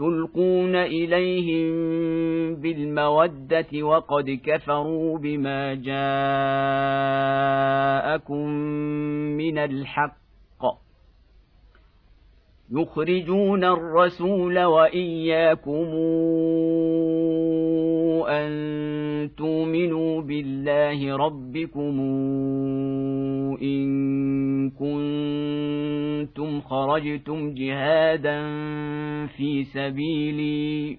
تلقون إليهم بالمودة وقد كفروا بما جاءكم من الحق يخرجون الرسول وإياكم أن تؤمنوا بالله ربكم إن كنتم خرجتم جهادا في سبيلي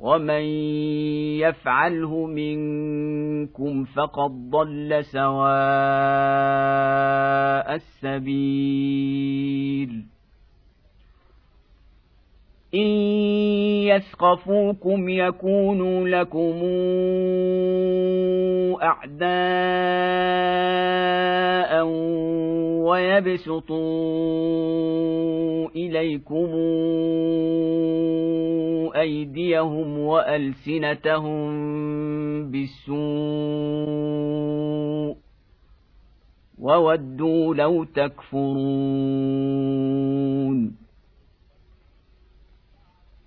ومن يفعله منكم فقد ضل سواء السبيل ان يثقفوكم يكونوا لكم اعداء ويبسطوا إليكم أيديهم وألسنتهم بالسوء وودوا لو تكفرون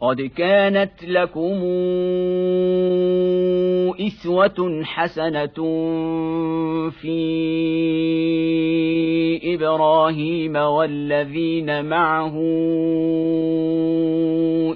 قد كانت لكم إسوة حسنة في إبراهيم والذين معه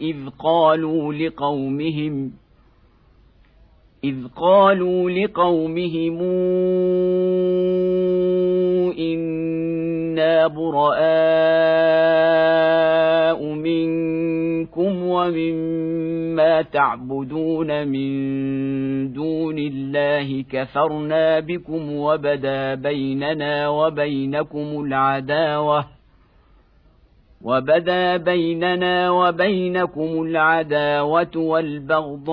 إذ قالوا لقومهم إذ قالوا لقومهم إنا براء منكم ومما تعبدون من دون الله كفرنا بكم وبدا بيننا وبينكم العداوة وبدا بيننا وبينكم العداوة والبغضاء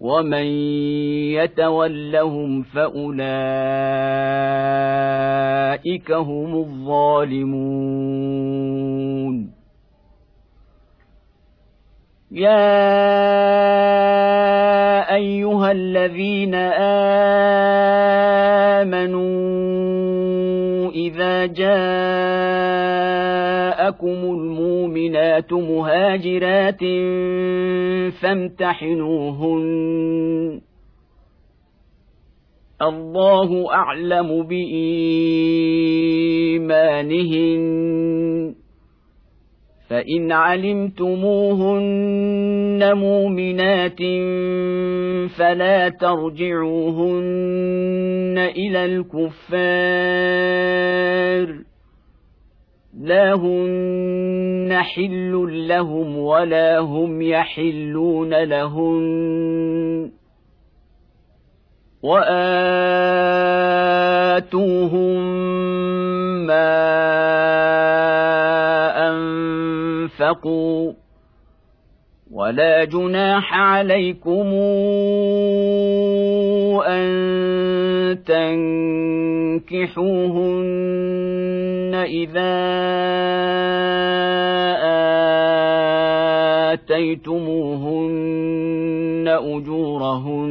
ومن يتولهم فأولئك هم الظالمون. يا أيها الذين آمنوا إذا جاءكم المؤمنات مهاجرات فامتحنوهن. الله أعلم بإيمانهن. فإن علمتموهن مؤمنات فلا ترجعوهن إلى الكفار. لا هن حل لهم ولا هم يحلون لهن واتوهم ما انفقوا ولا جناح عليكم أن تنكحوهن إذا آتيتموهن أجورهن.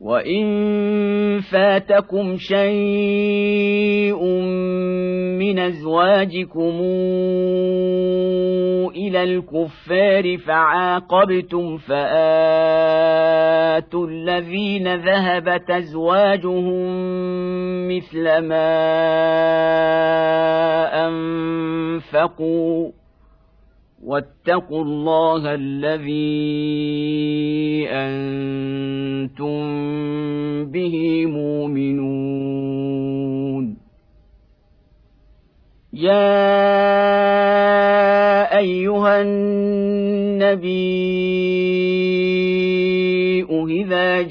وان فاتكم شيء من ازواجكم إلى الكفار فعاقبتم فاتوا الذين ذهبت ازواجهم مثل ما انفقوا واتقوا الله الذي أنتم به مؤمنون. يا أيها النبي إذا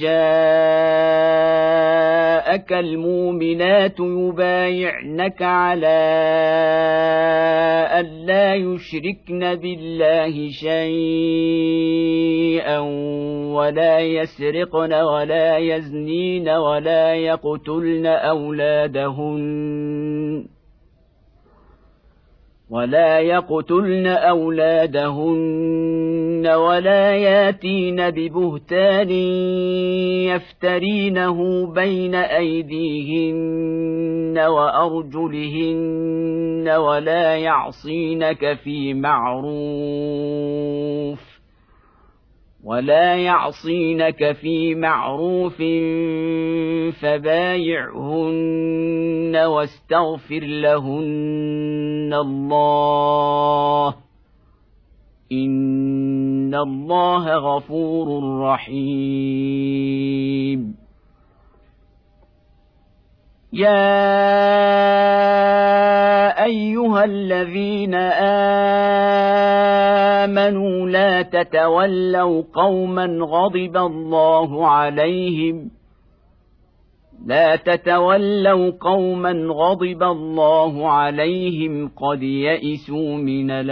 جاءك المؤمنات يبايعنك على ألا يشركن بالله شيئا ولا يسرقن ولا يزنين ولا يقتلن أولادهن ولا يقتلن اولادهن ولا ياتين ببهتان يفترينه بين أيديهن وأرجلهن ولا يعصينك في معروف ولا يعصينك في معروف فبايعهن واستغفر لهن الله ان الله غفور رحيم. يا ايها الذين امنوا لا تتولوا قوما غضب الله عليهم لا تتولوا قوما غضب الله عليهم قد يئسوا من الآخرة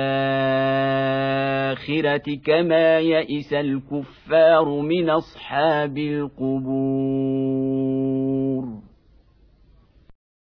كما يئس الكفار من أصحاب القبور.